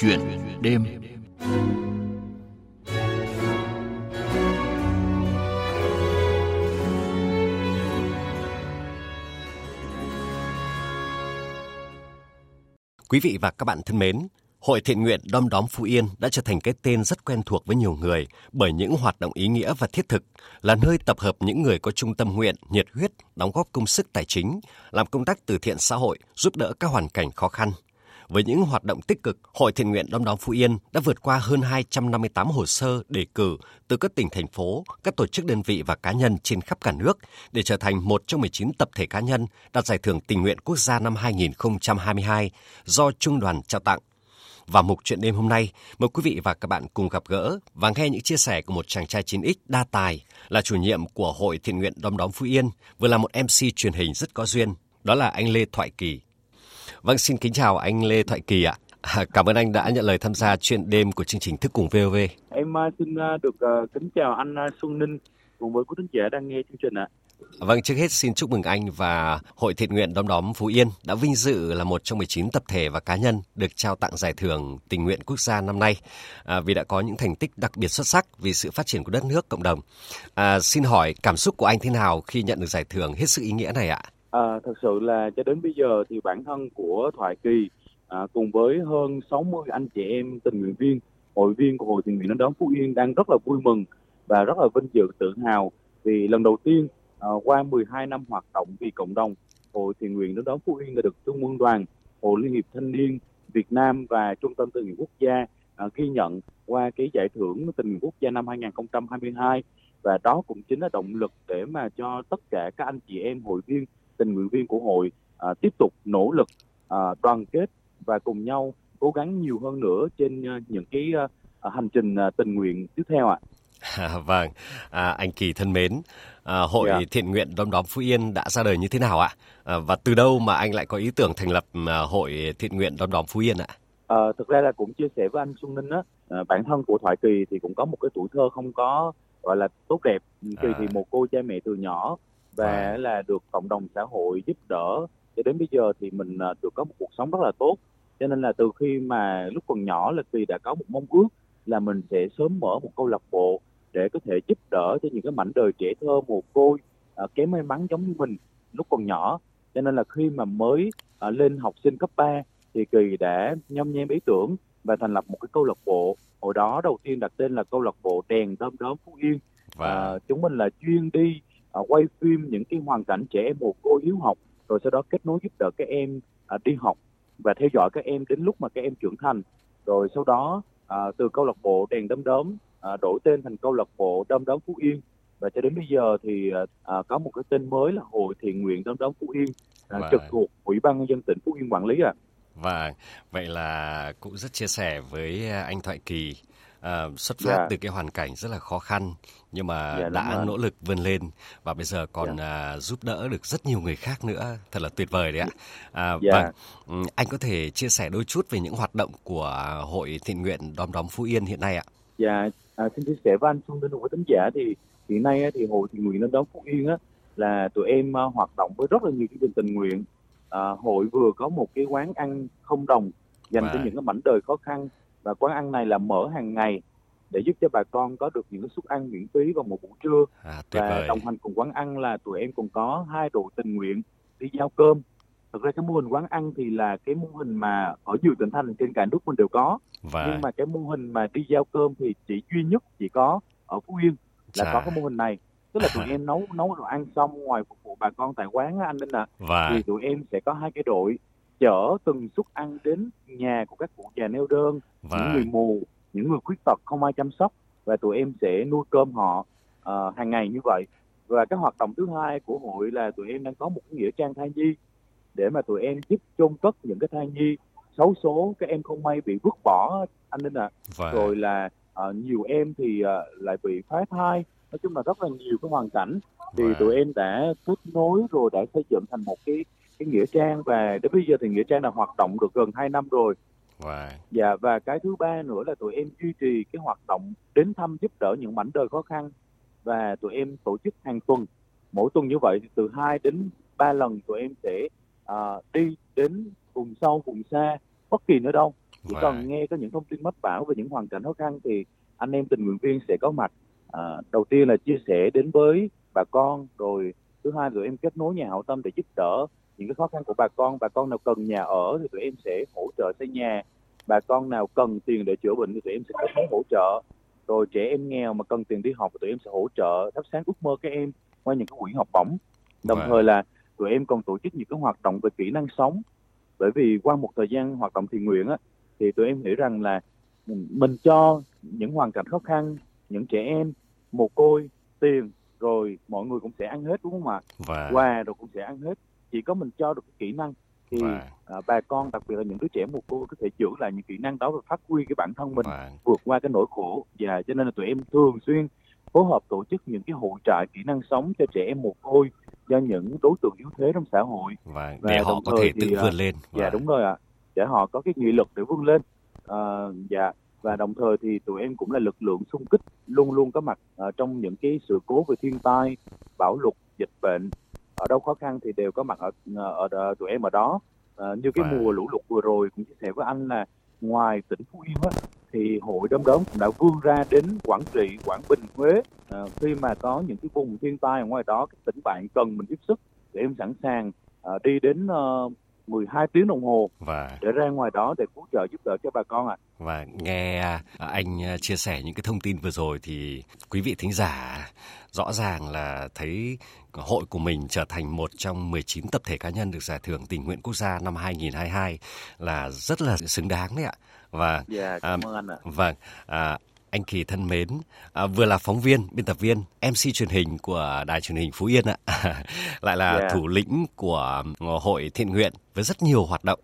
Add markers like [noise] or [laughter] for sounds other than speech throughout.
Chuyện đêm Quý vị và các bạn thân mến, Hội thiện nguyện Đom Đóm Phú Yên đã trở thành cái tên rất quen thuộc với nhiều người bởi những hoạt động ý nghĩa và thiết thực, là nơi tập hợp những người có trung tâm nguyện, nhiệt huyết, đóng góp công sức tài chính, làm công tác từ thiện xã hội, giúp đỡ các hoàn cảnh khó khăn. Với những hoạt động tích cực, Hội thiện nguyện Đom Đóm Phú Yên đã vượt qua hơn 258 hồ sơ đề cử từ các tỉnh, thành phố, các tổ chức đơn vị và cá nhân trên khắp cả nước để trở thành một trong 19 tập thể cá nhân đạt giải thưởng tình nguyện quốc gia năm 2022 do Trung đoàn trao tặng. Và mục chuyện đêm hôm nay, mời quý vị và các bạn cùng gặp gỡ và nghe những chia sẻ của một chàng trai 9X đa tài, là chủ nhiệm của Hội Thiện nguyện Đom Đóm Phú Yên, vừa là một MC truyền hình rất có duyên. Đó là anh Lê Thoại Kỳ. Vâng, xin kính chào anh Lê Thoại Kỳ ạ. À, cảm ơn anh đã nhận lời tham gia chuyện đêm của chương trình Thức Cùng VOV. Em à, xin à, được kính chào anh Xuân Ninh cùng với quý thính giả đang nghe chương trình ạ. Vâng, trước hết xin chúc mừng anh và Hội Thiện nguyện Đom Đóm Phú Yên đã vinh dự là một trong 19 tập thể và cá nhân được trao tặng giải thưởng tình nguyện quốc gia năm nay à, vì đã có những thành tích đặc biệt xuất sắc vì sự phát triển của đất nước, cộng đồng. À, xin hỏi cảm xúc của anh thế nào khi nhận được giải thưởng hết sức ý nghĩa này ạ? À, thật sự là cho đến bây giờ thì bản thân của Thoại Kỳ à, cùng với hơn 60 anh chị em tình nguyện viên, hội viên của Hội Thiện nguyện Đom Đón Phú Yên đang rất là vui mừng và rất là vinh dự tự hào vì lần đầu tiên à, qua 12 năm hoạt động vì cộng đồng, Hội Thiện nguyện Đom Đón Phú Yên đã được Trung ương đoàn, Hội Liên hiệp Thanh niên Việt Nam và Trung tâm Tình nguyện Quốc gia à, ghi nhận qua cái giải thưởng tình nguyện quốc gia năm 2022 và đó cũng chính là động lực để mà cho tất cả các anh chị em hội viên tình nguyện viên của hội uh, tiếp tục nỗ lực uh, đoàn kết và cùng nhau cố gắng nhiều hơn nữa trên uh, những cái uh, hành trình uh, tình nguyện tiếp theo ạ. À, [laughs] vâng, à, anh Kỳ thân mến, à, hội yeah. Dạ. thiện nguyện Đom Đóm Phú Yên đã ra đời như thế nào ạ? À, và từ đâu mà anh lại có ý tưởng thành lập à, hội thiện nguyện Đom Đóm Phú Yên ạ? À, thực ra là cũng chia sẻ với anh Xuân Ninh á, à, bản thân của Thoại Kỳ thì cũng có một cái tuổi thơ không có gọi là tốt đẹp. Kỳ à. thì một cô cha mẹ từ nhỏ và à. là được cộng đồng xã hội giúp đỡ cho đến bây giờ thì mình à, được có một cuộc sống rất là tốt. Cho nên là từ khi mà lúc còn nhỏ là Kỳ đã có một mong ước là mình sẽ sớm mở một câu lạc bộ để có thể giúp đỡ cho những cái mảnh đời trẻ thơ mồ côi à, kém may mắn giống như mình lúc còn nhỏ cho nên là khi mà mới à, lên học sinh cấp 3 thì kỳ đã nhâm nhem ý tưởng và thành lập một cái câu lạc bộ hồi đó đầu tiên đặt tên là câu lạc bộ đèn đom đóm phú yên và à, chúng mình là chuyên đi quay phim những cái hoàn cảnh trẻ em mồ côi hiếu học rồi sau đó kết nối giúp đỡ các em à, đi học và theo dõi các em đến lúc mà các em trưởng thành rồi sau đó à, từ câu lạc bộ đèn đom đóm à, đổi tên thành câu lạc bộ Đom Đóm Phú Yên và cho đến bây giờ thì à, có một cái tên mới là Hội Thiện nguyện Đom Đóm Phú Yên à, vâng. trực thuộc Ủy ban nhân dân tỉnh Phú Yên quản lý ạ. À. Và vậy là cũng rất chia sẻ với anh Thoại Kỳ à, xuất phát yeah. Dạ. từ cái hoàn cảnh rất là khó khăn nhưng mà yeah, dạ, đã nỗ lực vươn lên và bây giờ còn yeah. à, giúp đỡ được rất nhiều người khác nữa thật là tuyệt vời đấy ạ à, yeah. vâng anh có thể chia sẻ đôi chút về những hoạt động của hội thiện nguyện đom đóm phú yên hiện nay ạ dạ à, xin chia sẻ với anh Xuân Linh và tính giả thì hiện nay thì hội thiện nguyện lên đón Phú Yên á là tụi em uh, hoạt động với rất là nhiều chương trình tình nguyện à, hội vừa có một cái quán ăn không đồng dành wow. cho những cái mảnh đời khó khăn và quán ăn này là mở hàng ngày để giúp cho bà con có được những suất ăn miễn phí vào một buổi trưa. À, và vời. đồng hành cùng quán ăn là tụi em còn có hai đội tình nguyện đi giao cơm. Thực ra cái mô hình quán ăn thì là cái mô hình mà ở nhiều tỉnh thành trên cả nước mình đều có. Và... nhưng mà cái mô hình mà đi giao cơm thì chỉ duy nhất chỉ có ở phú yên là Chà. có cái mô hình này. Tức là tụi [laughs] em nấu nấu đồ ăn xong ngoài phục vụ bà con tại quán anh Ninh ạ. À, và... thì tụi em sẽ có hai cái đội chở từng suất ăn đến nhà của các cụ già neo đơn và... những người mù những người khuyết tật không ai chăm sóc và tụi em sẽ nuôi cơm họ uh, hàng ngày như vậy. Và cái hoạt động thứ hai của hội là tụi em đang có một cái nghĩa trang thai nhi để mà tụi em giúp chôn cất những cái thai nhi xấu số các em không may bị vứt bỏ anh ninh ạ. À. rồi là uh, nhiều em thì uh, lại bị phá thai. Nói chung là rất là nhiều cái hoàn cảnh. Thì wow. tụi em đã kết nối rồi đã xây dựng thành một cái cái nghĩa trang và đến bây giờ thì nghĩa trang đã hoạt động được gần 2 năm rồi Wow. Dạ và cái thứ ba nữa là tụi em duy trì cái hoạt động đến thăm giúp đỡ những mảnh đời khó khăn và tụi em tổ chức hàng tuần mỗi tuần như vậy thì từ 2 đến 3 lần tụi em sẽ uh, đi đến vùng sâu vùng xa bất kỳ nơi đâu chỉ wow. cần nghe có những thông tin mách bảo về những hoàn cảnh khó khăn thì anh em tình nguyện viên sẽ có mặt à, đầu tiên là chia sẻ đến với bà con rồi thứ hai tụi em kết nối nhà hảo tâm để giúp đỡ những cái khó khăn của bà con bà con nào cần nhà ở thì tụi em sẽ hỗ trợ xây nhà. Bà con nào cần tiền để chữa bệnh thì tụi em sẽ nối hỗ trợ. Rồi trẻ em nghèo mà cần tiền đi học thì tụi em sẽ hỗ trợ thắp sáng ước mơ các em qua những cái quỹ học bổng. Đồng wow. thời là tụi em còn tổ chức những cái hoạt động về kỹ năng sống. Bởi vì qua một thời gian hoạt động thiện nguyện á thì tụi em nghĩ rằng là mình cho những hoàn cảnh khó khăn những trẻ em mồ côi tiền rồi mọi người cũng sẽ ăn hết đúng không ạ? Và... quà rồi cũng sẽ ăn hết chỉ có mình cho được kỹ năng thì và... à, bà con đặc biệt là những đứa trẻ mồ côi có thể giữ lại những kỹ năng đó và phát huy cái bản thân mình và... vượt qua cái nỗi khổ. Và cho nên là tụi em thường xuyên phối hợp tổ chức những cái hội trại kỹ năng sống cho trẻ em mồ côi cho những đối tượng yếu thế trong xã hội. Và, và để họ có thể thì, tự vươn lên. dạ đúng rồi ạ. Để họ có cái nghị lực để vươn lên. À, dạ và đồng thời thì tụi em cũng là lực lượng xung kích luôn luôn có mặt uh, trong những cái sự cố về thiên tai bão lụt dịch bệnh ở đâu khó khăn thì đều có mặt ở, ở, ở tụi em ở đó uh, như cái wow. mùa lũ lụt vừa rồi cũng chia sẻ với anh là ngoài tỉnh phú yên á, thì hội đom đóm cũng đã vươn ra đến quảng trị quảng bình huế à, khi mà có những cái vùng thiên tai ở ngoài đó cái tỉnh bạn cần mình tiếp sức để em sẵn sàng à, đi đến uh, 12 tiếng đồng hồ và để ra ngoài đó để cứu trợ giúp đỡ cho bà con ạ. À. Và nghe à, anh à, chia sẻ những cái thông tin vừa rồi thì quý vị thính giả rõ ràng là thấy hội của mình trở thành một trong 19 tập thể cá nhân được giải thưởng tình nguyện quốc gia năm 2022 là rất là xứng đáng đấy ạ. Và dạ, cảm ơn anh ạ. Vâng, à, anh Kỳ thân mến, à, vừa là phóng viên, biên tập viên, MC truyền hình của Đài truyền hình Phú Yên ạ, [laughs] lại là yeah. Dạ. thủ lĩnh của hội thiện nguyện với rất nhiều hoạt động.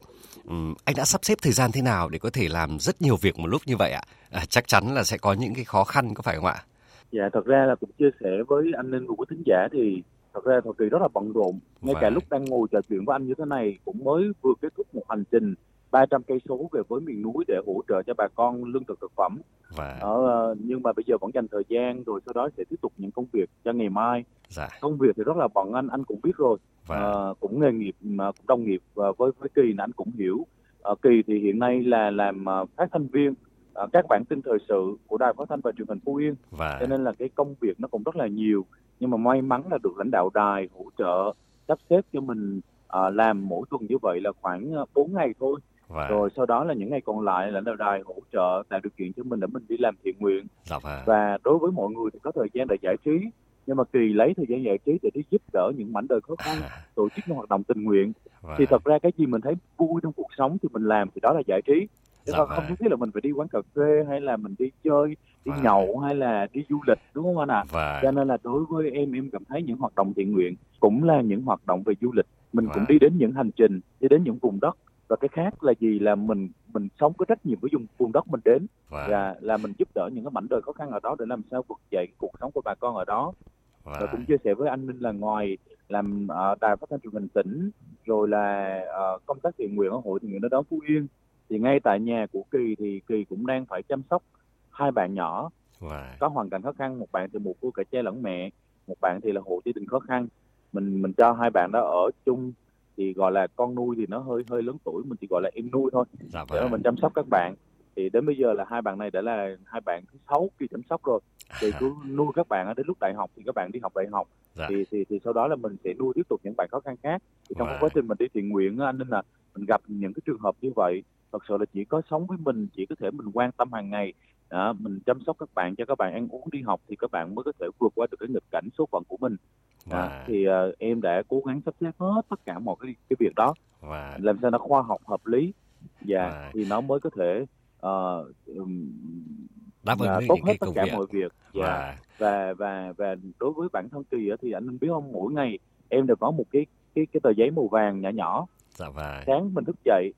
Um, anh đã sắp xếp thời gian thế nào để có thể làm rất nhiều việc một lúc như vậy ạ? À, chắc chắn là sẽ có những cái khó khăn có phải không ạ? Dạ, thật ra là cũng chia sẻ với anh Ninh của thính giả thì thật ra thời kỳ rất là bận rộn. Ngay cả lúc đang ngồi trò chuyện với anh như thế này cũng mới vừa kết thúc một hành trình 300 cây số về với miền núi để hỗ trợ cho bà con lương thực thực phẩm. Và... Ở, ờ, nhưng mà bây giờ vẫn dành thời gian rồi sau đó sẽ tiếp tục những công việc cho ngày mai. Dạ. Công việc thì rất là bận anh anh cũng biết rồi. Và... À, cũng nghề nghiệp mà cũng đồng nghiệp và với với Kỳ là anh cũng hiểu. À, Kỳ thì hiện nay là làm phát thanh viên à, các bản tin thời sự của đài phát thanh và truyền hình Phú Yên. Và... Cho nên là cái công việc nó cũng rất là nhiều. Nhưng mà may mắn là được lãnh đạo đài hỗ trợ sắp xếp cho mình à, làm mỗi tuần như vậy là khoảng 4 ngày thôi và... rồi sau đó là những ngày còn lại là đạo đài hỗ trợ tạo điều kiện cho mình để mình đi làm thiện nguyện. Dạ vâng. và đối với mọi người thì có thời gian để giải trí. Nhưng mà kỳ lấy thời gian giải trí để đi giúp đỡ những mảnh đời khó khăn tổ chức những hoạt động tình nguyện. Và... thì thật ra cái gì mình thấy vui trong cuộc sống thì mình làm thì đó là giải trí. Chứ dạ không nhất thiết là mình phải đi quán cà phê hay là mình đi chơi đi và... nhậu hay là đi du lịch đúng không anh ạ? À? và... cho nên là đối với em em cảm thấy những hoạt động thiện nguyện cũng là những hoạt động về du lịch. Mình và... cũng đi đến những hành trình đi đến những vùng đất và cái khác là gì là mình mình sống có trách nhiệm với vùng vùng đất mình đến wow. và là mình giúp đỡ những cái mảnh đời khó khăn ở đó để làm sao vực dậy cuộc sống của bà con ở đó wow. và cũng chia sẻ với anh Minh là ngoài làm uh, đài phát thanh truyền hình tỉnh rồi là uh, công tác thiện nguyện ở hội thiện nguyện ở đó Phú Yên thì ngay tại nhà của Kỳ thì Kỳ cũng đang phải chăm sóc hai bạn nhỏ wow. có hoàn cảnh khó khăn một bạn thì một cô cả cha lẫn mẹ một bạn thì là hộ gia đình khó khăn mình mình cho hai bạn đó ở chung thì gọi là con nuôi thì nó hơi hơi lớn tuổi mình chỉ gọi là em nuôi thôi. Dạ, để mà mình chăm sóc các bạn. Thì đến bây giờ là hai bạn này đã là hai bạn thứ sáu khi chăm sóc rồi. Thì cứ nuôi các bạn đến lúc đại học thì các bạn đi học đại học. Dạ. thì thì thì sau đó là mình sẽ nuôi tiếp tục những bạn khó khăn khác. Thì trong wow. quá trình mình đi thiện nguyện anh nên là mình gặp những cái trường hợp như vậy. Thật sự là chỉ có sống với mình chỉ có thể mình quan tâm hàng ngày đó, mình chăm sóc các bạn cho các bạn ăn uống đi học thì các bạn mới có thể vượt qua được cái nghịch cảnh số phận của mình Wow. À, thì uh, em đã cố gắng sắp xếp hết tất cả mọi cái cái việc đó wow. làm sao nó khoa học hợp lý và wow. thì nó mới có thể uh, đáp ứng uh, tốt hết tất cả việc. mọi việc wow. và và và và đối với bản thân kỳ thì anh biết không mỗi ngày em đều có một cái cái cái tờ giấy màu vàng nhỏ nhỏ dạ vâng. sáng mình thức dậy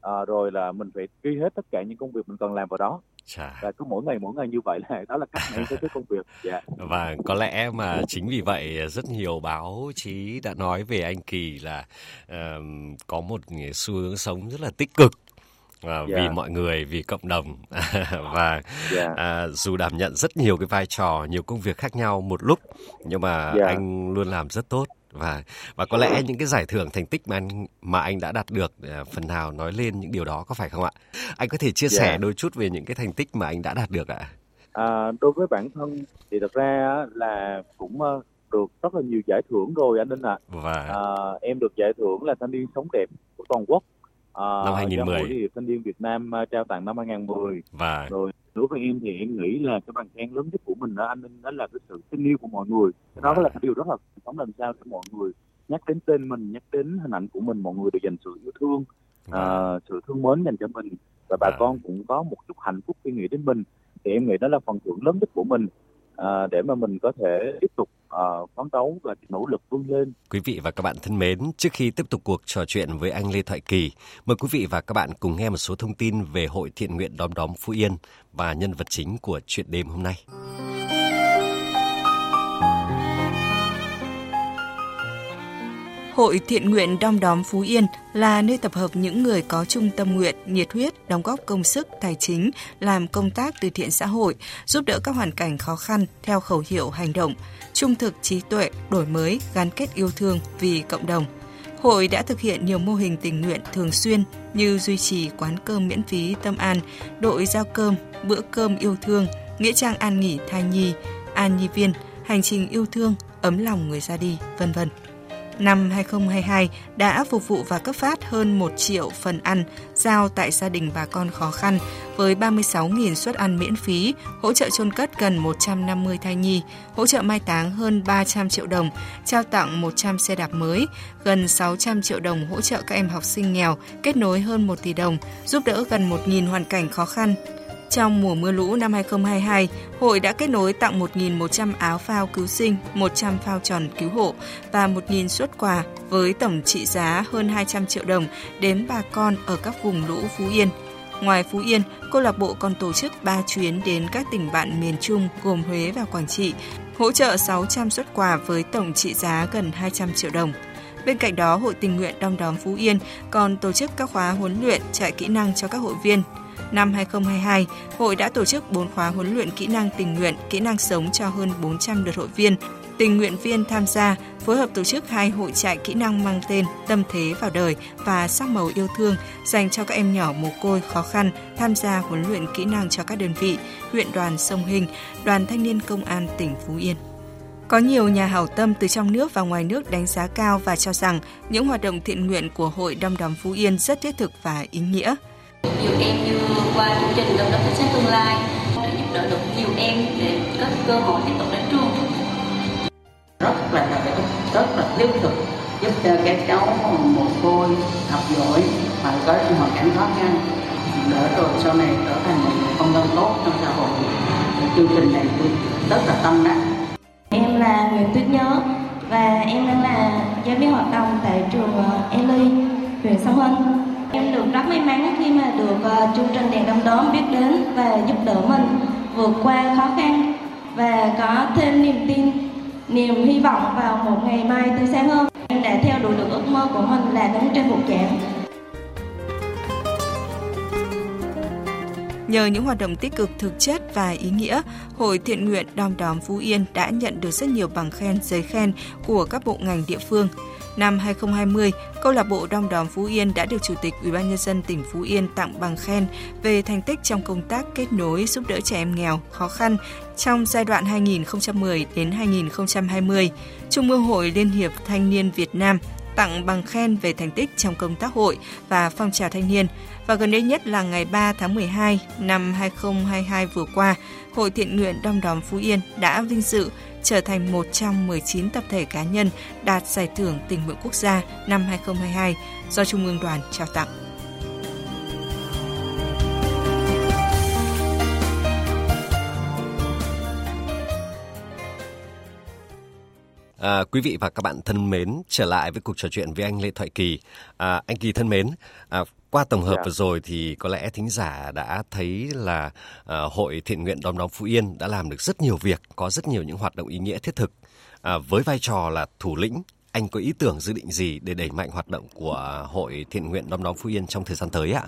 à, rồi là mình phải ghi hết tất cả những công việc mình cần làm vào đó Chà. và cứ mỗi ngày mỗi ngày như vậy là [laughs] đó là cách mà em sắp công việc dạ. và có lẽ mà chính vì vậy rất nhiều báo chí đã nói về anh Kỳ là uh, có một xu hướng sống rất là tích cực uh, yeah. vì mọi người vì cộng đồng [laughs] và yeah. uh, dù đảm nhận rất nhiều cái vai trò nhiều công việc khác nhau một lúc nhưng mà yeah. anh luôn làm rất tốt và và có lẽ những cái giải thưởng thành tích mà anh mà anh đã đạt được à, phần nào nói lên những điều đó có phải không ạ? Anh có thể chia sẻ yeah. Dạ. đôi chút về những cái thành tích mà anh đã đạt được ạ? À, đối với bản thân thì thật ra là cũng được rất là nhiều giải thưởng rồi anh Ninh ạ. À. Và... à, em được giải thưởng là thanh niên sống đẹp của toàn quốc. À, năm 2010. Hội thanh niên Việt Nam à, trao tặng năm 2010. Và rồi đối với em thì em nghĩ là cái bằng khen lớn nhất của mình đó anh Ninh đó là cái sự tin yêu của mọi người. Đó là cái điều rất là sống làm sao để mọi người nhắc đến tên mình, nhắc đến hình ảnh của mình, mọi người đều dành sự yêu thương, uh, sự thương mến dành cho mình và bà à. con cũng có một chút hạnh phúc khi nghĩ đến mình thì em nghĩ đó là phần thưởng lớn nhất của mình à, để mà mình có thể tiếp tục uh, phấn đấu và nỗ lực vươn lên. Quý vị và các bạn thân mến, trước khi tiếp tục cuộc trò chuyện với anh Lê Thoại Kỳ, mời quý vị và các bạn cùng nghe một số thông tin về Hội Thiện nguyện Đom Đóm Phú Yên và nhân vật chính của chuyện đêm hôm nay. Hội Thiện nguyện Đom Đóm Phú Yên là nơi tập hợp những người có chung tâm nguyện, nhiệt huyết, đóng góp công sức, tài chính, làm công tác từ thiện xã hội, giúp đỡ các hoàn cảnh khó khăn theo khẩu hiệu hành động, trung thực trí tuệ, đổi mới, gắn kết yêu thương vì cộng đồng. Hội đã thực hiện nhiều mô hình tình nguyện thường xuyên như duy trì quán cơm miễn phí Tâm An, đội giao cơm, bữa cơm yêu thương, nghĩa trang an nghỉ thai nhi, an nhi viên, hành trình yêu thương, ấm lòng người ra đi, vân vân. Năm 2022 đã phục vụ và cấp phát hơn 1 triệu phần ăn giao tại gia đình bà con khó khăn với 36.000 suất ăn miễn phí, hỗ trợ chôn cất gần 150 thai nhi, hỗ trợ mai táng hơn 300 triệu đồng, trao tặng 100 xe đạp mới, gần 600 triệu đồng hỗ trợ các em học sinh nghèo, kết nối hơn 1 tỷ đồng, giúp đỡ gần 1.000 hoàn cảnh khó khăn trong mùa mưa lũ năm 2022, hội đã kết nối tặng 1.100 áo phao cứu sinh, 100 phao tròn cứu hộ và 1.000 suất quà với tổng trị giá hơn 200 triệu đồng đến bà con ở các vùng lũ Phú Yên. Ngoài Phú Yên, câu lạc bộ còn tổ chức 3 chuyến đến các tỉnh bạn miền Trung gồm Huế và Quảng Trị, hỗ trợ 600 suất quà với tổng trị giá gần 200 triệu đồng. Bên cạnh đó, Hội tình nguyện Đông Đóm Phú Yên còn tổ chức các khóa huấn luyện trại kỹ năng cho các hội viên – Năm 2022, hội đã tổ chức 4 khóa huấn luyện kỹ năng tình nguyện, kỹ năng sống cho hơn 400 lượt hội viên. Tình nguyện viên tham gia phối hợp tổ chức hai hội trại kỹ năng mang tên Tâm thế vào đời và Sắc màu yêu thương dành cho các em nhỏ mồ côi khó khăn tham gia huấn luyện kỹ năng cho các đơn vị, huyện đoàn Sông Hình, đoàn thanh niên công an tỉnh Phú Yên. Có nhiều nhà hảo tâm từ trong nước và ngoài nước đánh giá cao và cho rằng những hoạt động thiện nguyện của Hội Đom Đóm Phú Yên rất thiết thực và ý nghĩa nhiều em như qua chương trình đào tạo chính xác tương lai. Để giúp đỡ được nhiều em để có cơ hội tiếp tục đến trường. Rất là rất là thiết thực. Giúp cho các cháu mồ côi học giỏi mà có hoàn cảnh khó khăn. Đỡ rồi sau này trở thành một công dân tốt trong xã hội. Chương trình này tôi rất là tâm đắc. Em là Nguyễn Tuyết Nhớ và em đang là giáo viên hoạt động tại trường Eli huyện Sông Hinh Em được rất may mắn khi mà được uh, chương trình đèn Đông đóm biết đến và giúp đỡ mình vượt qua khó khăn và có thêm niềm tin, niềm hy vọng vào một ngày mai tươi sáng hơn. Em đã theo đuổi được ước mơ của mình là đứng trên bục giảng. Nhờ những hoạt động tích cực thực chất và ý nghĩa, Hội Thiện nguyện Đom Đóm Phú Yên đã nhận được rất nhiều bằng khen, giấy khen của các bộ ngành địa phương. Năm 2020, câu lạc bộ Đom Đóm Phú Yên đã được Chủ tịch Ủy ban nhân dân tỉnh Phú Yên tặng bằng khen về thành tích trong công tác kết nối giúp đỡ trẻ em nghèo, khó khăn trong giai đoạn 2010 đến 2020. Trung ương Hội Liên hiệp Thanh niên Việt Nam tặng bằng khen về thành tích trong công tác hội và phong trào thanh niên. Và gần đây nhất là ngày 3 tháng 12 năm 2022 vừa qua, Hội Thiện nguyện Đom Đóm Phú Yên đã vinh dự trở thành một trong 19 tập thể cá nhân đạt giải thưởng tình nguyện quốc gia năm 2022 do Trung ương đoàn trao tặng. À, quý vị và các bạn thân mến, trở lại với cuộc trò chuyện với anh Lê Thoại Kỳ. À, anh Kỳ thân mến, à, qua tổng hợp yeah. Dạ. vừa rồi thì có lẽ thính giả đã thấy là uh, Hội Thiện nguyện Đom Đóm Phú Yên đã làm được rất nhiều việc, có rất nhiều những hoạt động ý nghĩa thiết thực. À, với vai trò là thủ lĩnh, anh có ý tưởng dự định gì để đẩy mạnh hoạt động của Hội Thiện nguyện Đom Đóm Phú Yên trong thời gian tới ạ?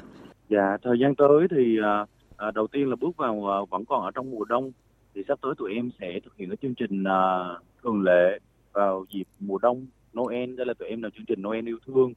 Dạ, thời gian tới thì uh, đầu tiên là bước vào uh, vẫn còn ở trong mùa đông thì sắp tới tụi em sẽ thực hiện cái chương trình uh, thường lệ vào dịp mùa đông Noel đây là tụi em làm chương trình Noel yêu thương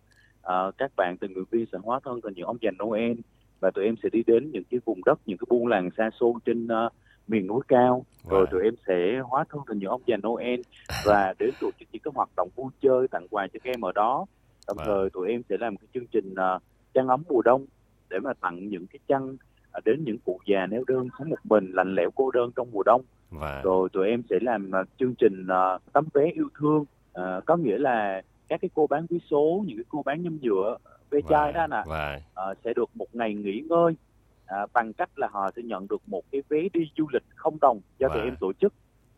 uh, các bạn tình nguyện viên sẽ hóa thân thành những ông già Noel và tụi em sẽ đi đến những cái vùng đất những cái buôn làng xa xôi trên uh, miền núi cao. Rồi tụi em sẽ hóa thân thành những ông già Noel và đến tổ chức những cái hoạt động vui chơi tặng quà cho các em ở đó. Đồng thời tụi em sẽ làm cái chương trình uh, chăn ấm mùa đông để mà tặng những cái chăn uh, đến những cụ già neo đơn sống một mình lạnh lẽo cô đơn trong mùa đông. Và... rồi tụi em sẽ làm uh, chương trình uh, tấm vé yêu thương uh, có nghĩa là các cái cô bán vé số những cái cô bán nhâm nhựa ve chai đó nè uh, sẽ được một ngày nghỉ ngơi. Uh, bằng cách là họ sẽ nhận được một cái vé đi du lịch không đồng do tụi em tổ chức.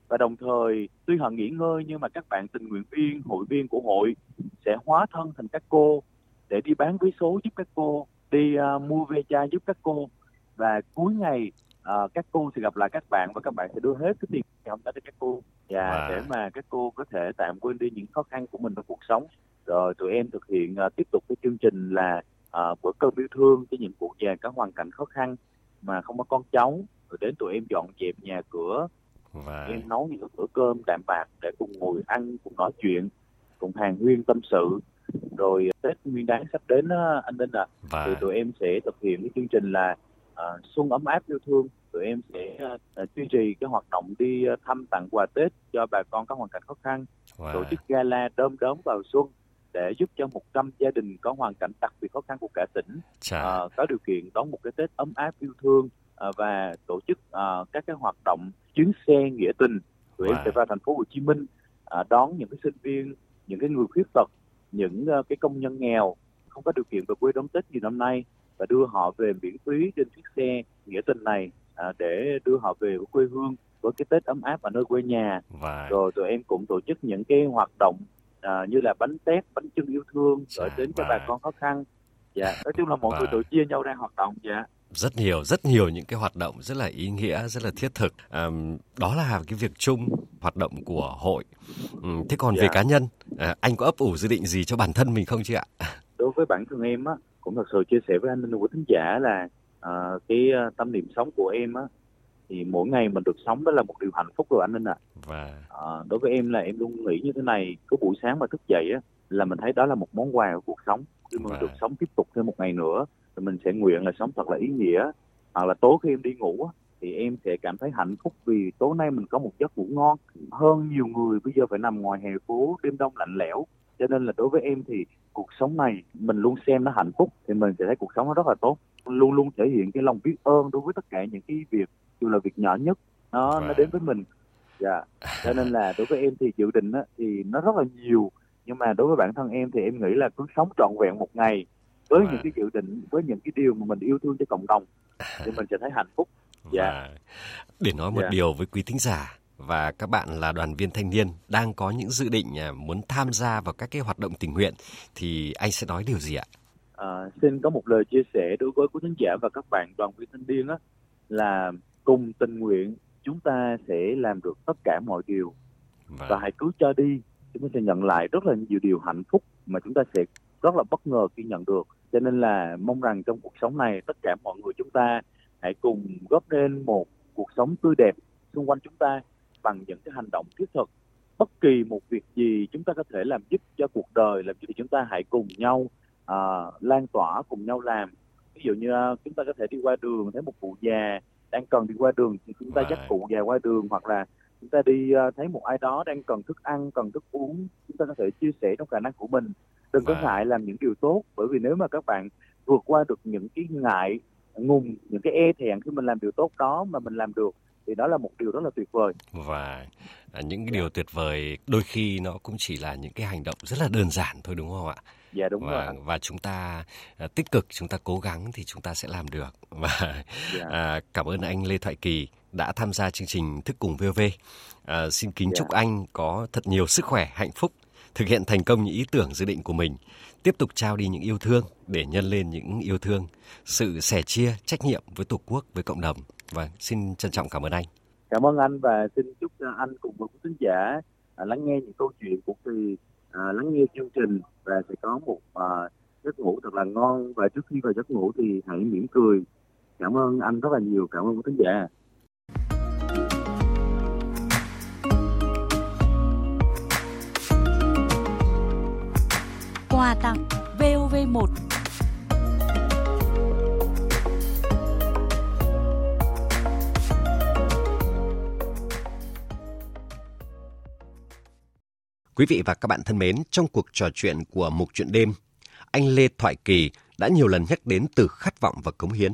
Và đồng thời tuy họ nghỉ ngơi nhưng mà các bạn tình nguyện viên hội viên của hội sẽ hóa thân thành các cô để đi bán vé số giúp các cô đi uh, mua ve chai giúp các cô. Và cuối ngày uh, các cô sẽ gặp lại các bạn và các bạn sẽ đưa hết cái tiền hôm đó cho các cô. Và wow. để mà các cô có thể tạm quên đi những khó khăn của mình trong cuộc sống. Rồi tụi em thực hiện uh, tiếp tục cái chương trình là uh, bữa cơm yêu thương cho những cụ già có hoàn cảnh khó khăn mà không có con cháu. Rồi đến tụi em dọn dẹp nhà cửa và... em nấu những bữa cơm đạm bạc để cùng ngồi ăn cùng nói chuyện cùng hàng huyên tâm sự. Rồi tết nguyên đáng sắp đến đó, anh Ninh à. Và... thì tụi em sẽ thực hiện cái chương trình là uh, xuân ấm áp yêu thương tụi em sẽ uh, duy trì cái hoạt động đi uh, thăm tặng quà tết cho bà con có hoàn cảnh khó khăn wow. tổ chức gala đơm đớm vào xuân để giúp cho 100 gia đình có hoàn cảnh đặc biệt khó khăn của cả tỉnh uh, có điều kiện đón một cái Tết ấm áp yêu thương uh, và tổ chức uh, các cái hoạt động chuyến xe nghĩa tình tụi wow. em sẽ vào thành phố Hồ Chí Minh uh, đón những cái sinh viên những cái người khuyết tật những uh, cái công nhân nghèo không có điều kiện về quê đón Tết như năm nay và đưa họ về miễn phí trên chiếc xe nghĩa tình này à, để đưa họ về với quê hương với cái Tết ấm áp ở nơi quê nhà. Và... Rồi tụi em cũng tổ chức những cái hoạt động à, như là bánh tét, bánh trưng yêu thương gửi đến và... cho bà con khó khăn. Dạ, nói chung là mọi và... người tự chia nhau ra hoạt động. Dạ rất nhiều rất nhiều những cái hoạt động rất là ý nghĩa rất là thiết thực à, đó là cái việc chung hoạt động của hội ừ, thế còn dạ. về cá nhân à, anh có ấp ủ dự định gì cho bản thân mình không chị ạ đối với bản thân em á cũng thật sự chia sẻ với anh Ninh của thính giả là uh, cái uh, tâm niệm sống của em á thì mỗi ngày mình được sống đó là một điều hạnh phúc rồi anh Ninh ạ. À. Và uh, đối với em là em luôn nghĩ như thế này, cứ buổi sáng mà thức dậy á là mình thấy đó là một món quà của cuộc sống. Khi mình và... được sống tiếp tục thêm một ngày nữa thì mình sẽ nguyện là sống thật là ý nghĩa. Hoặc là tối khi em đi ngủ á, thì em sẽ cảm thấy hạnh phúc vì tối nay mình có một giấc ngủ ngon hơn nhiều người bây giờ phải nằm ngoài hè phố đêm đông lạnh lẽo cho nên là đối với em thì cuộc sống này mình luôn xem nó hạnh phúc thì mình sẽ thấy cuộc sống nó rất là tốt. Luôn luôn thể hiện cái lòng biết ơn đối với tất cả những cái việc dù là việc nhỏ nhất nó nó đến với mình. Dạ. Cho nên là đối với em thì dự định á, thì nó rất là nhiều nhưng mà đối với bản thân em thì em nghĩ là cứ sống trọn vẹn một ngày với những cái dự định với những cái điều mà mình yêu thương cho cộng đồng thì mình sẽ thấy hạnh phúc. Dạ. Để nói một dạ. điều với quý thính giả và các bạn là đoàn viên thanh niên đang có những dự định à, muốn tham gia vào các cái hoạt động tình nguyện thì anh sẽ nói điều gì ạ? À, xin có một lời chia sẻ đối với quý khán giả và các bạn đoàn viên thanh niên á là cùng tình nguyện chúng ta sẽ làm được tất cả mọi điều. Và, và hãy cứ cho đi chúng ta sẽ nhận lại rất là nhiều điều hạnh phúc mà chúng ta sẽ rất là bất ngờ khi nhận được. Cho nên là mong rằng trong cuộc sống này tất cả mọi người chúng ta hãy cùng góp nên một cuộc sống tươi đẹp xung quanh chúng ta bằng những cái hành động thiết thực. Bất kỳ một việc gì chúng ta có thể làm giúp cho cuộc đời làm giúp thì chúng ta hãy cùng nhau uh, lan tỏa cùng nhau làm. Ví dụ như uh, chúng ta có thể đi qua đường thấy một cụ già đang cần đi qua đường thì chúng ta dắt cụ già qua đường hoặc là chúng ta đi uh, thấy một ai đó đang cần thức ăn cần thức uống chúng ta có thể chia sẻ trong khả năng của mình. Đừng có ngại làm những điều tốt bởi vì nếu mà các bạn vượt qua được những cái ngại ngùng những cái e thẹn khi mình làm điều tốt đó mà mình làm được thì đó là một điều rất là tuyệt vời. Và à, những cái điều tuyệt vời đôi khi nó cũng chỉ là những cái hành động rất là đơn giản thôi đúng không ạ? Dạ đúng và, rồi và chúng ta à, tích cực chúng ta cố gắng thì chúng ta sẽ làm được. [laughs] Và dạ. à, cảm ơn anh Lê Thoại Kỳ đã tham gia chương trình thức cùng VV à, xin kính dạ. chúc anh có thật nhiều sức khỏe hạnh phúc thực hiện thành công những ý tưởng dự định của mình tiếp tục trao đi những yêu thương để nhân lên những yêu thương sự sẻ chia trách nhiệm với tổ quốc với cộng đồng và xin trân trọng cảm ơn anh. Cảm ơn anh và xin chúc à, anh cùng với quý khán giả à, lắng nghe những câu chuyện của Kỳ, à, lắng nghe chương trình và sẽ có một giấc ngủ thật là ngon và trước khi vào giấc ngủ thì hãy mỉm cười. Cảm ơn anh rất là nhiều, cảm ơn quý khán giả. Tặng VOV1 Quý vị và các bạn thân mến, trong cuộc trò chuyện của Mục Chuyện Đêm, anh Lê Thoại Kỳ đã nhiều lần nhắc đến từ khát vọng và cống hiến.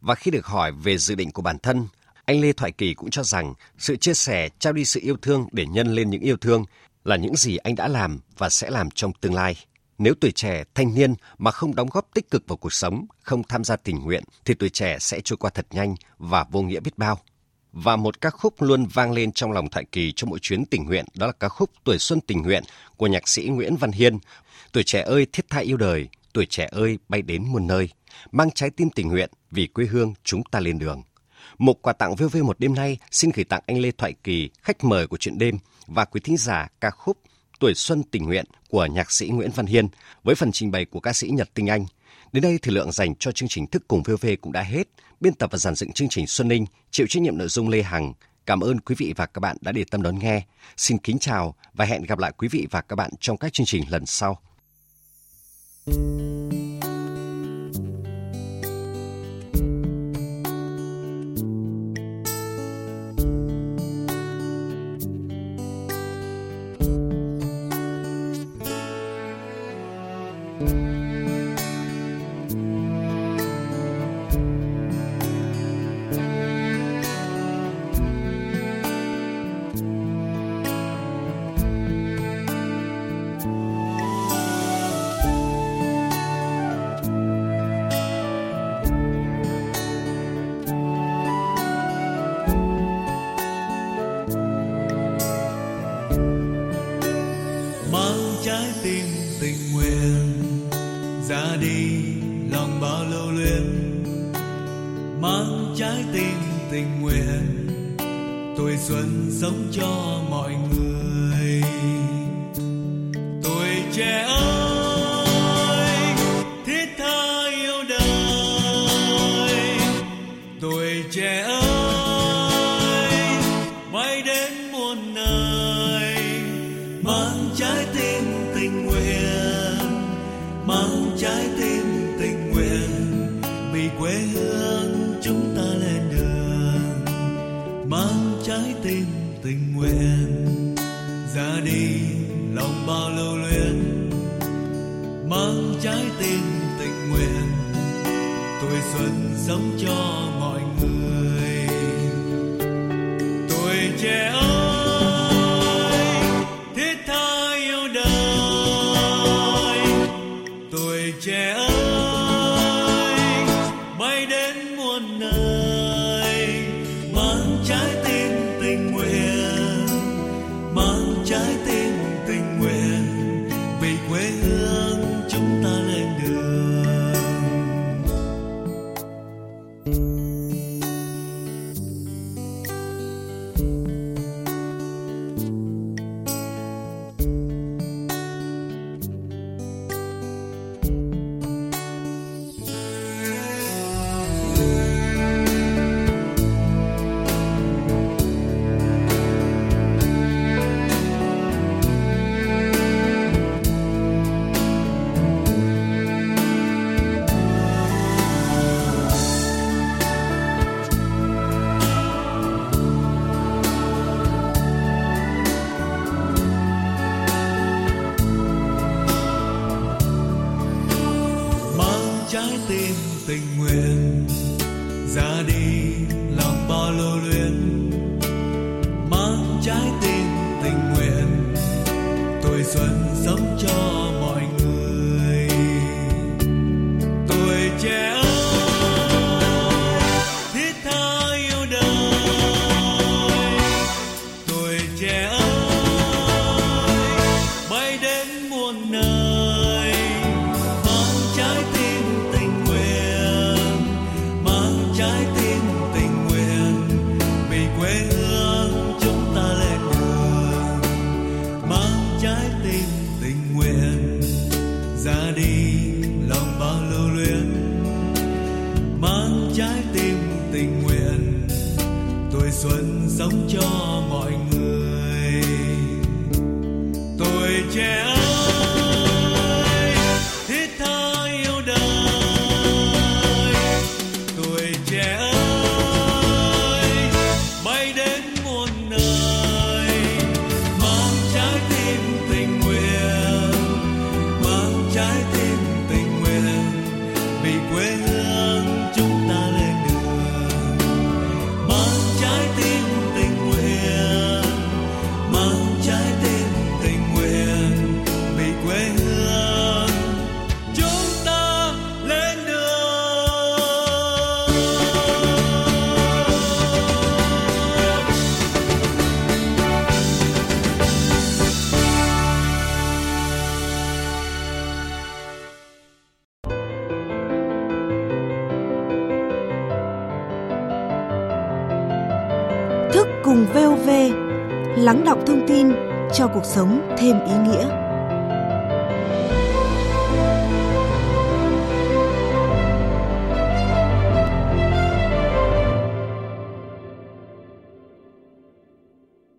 Và khi được hỏi về dự định của bản thân, anh Lê Thoại Kỳ cũng cho rằng sự chia sẻ, trao đi sự yêu thương để nhân lên những yêu thương là những gì anh đã làm và sẽ làm trong tương lai. Nếu tuổi trẻ, thanh niên mà không đóng góp tích cực vào cuộc sống, không tham gia tình nguyện, thì tuổi trẻ sẽ trôi qua thật nhanh và vô nghĩa biết bao. Và một ca khúc luôn vang lên trong lòng Thoại Kỳ trong mỗi chuyến tình nguyện, đó là ca khúc Tuổi Xuân Tình Nguyện của nhạc sĩ Nguyễn Văn Hiên. Tuổi trẻ ơi thiết tha yêu đời, tuổi trẻ ơi bay đến muôn nơi, mang trái tim tình nguyện vì quê hương chúng ta lên đường. Một quà tặng VV một đêm nay xin gửi tặng anh Lê Thoại Kỳ, khách mời của chuyện đêm và quý thính giả ca khúc Tuổi Xuân Tình Nguyện của nhạc sĩ Nguyễn Văn Hiên với phần trình bày của ca sĩ Nhật Tinh Anh. Đến đây thời lượng dành cho chương trình Thức Cùng VV cũng đã hết. Biên tập và giàn dựng chương trình Xuân Ninh, chịu trách nhiệm nội dung Lê Hằng. Cảm ơn quý vị và các bạn đã để tâm đón nghe. Xin kính chào và hẹn gặp lại quý vị và các bạn trong các chương trình lần sau. Trái tim tình nguyện. Tuổi xuân sống cho mọi người. Tuổi trẻ ơi nguyện, ra đi lòng bao lưu luyến, mang trái tim tình nguyện, tuổi xuân sống cho mọi người. Tuổi trẻ sống cho mọi người. Tôi che sống thêm ý nghĩa.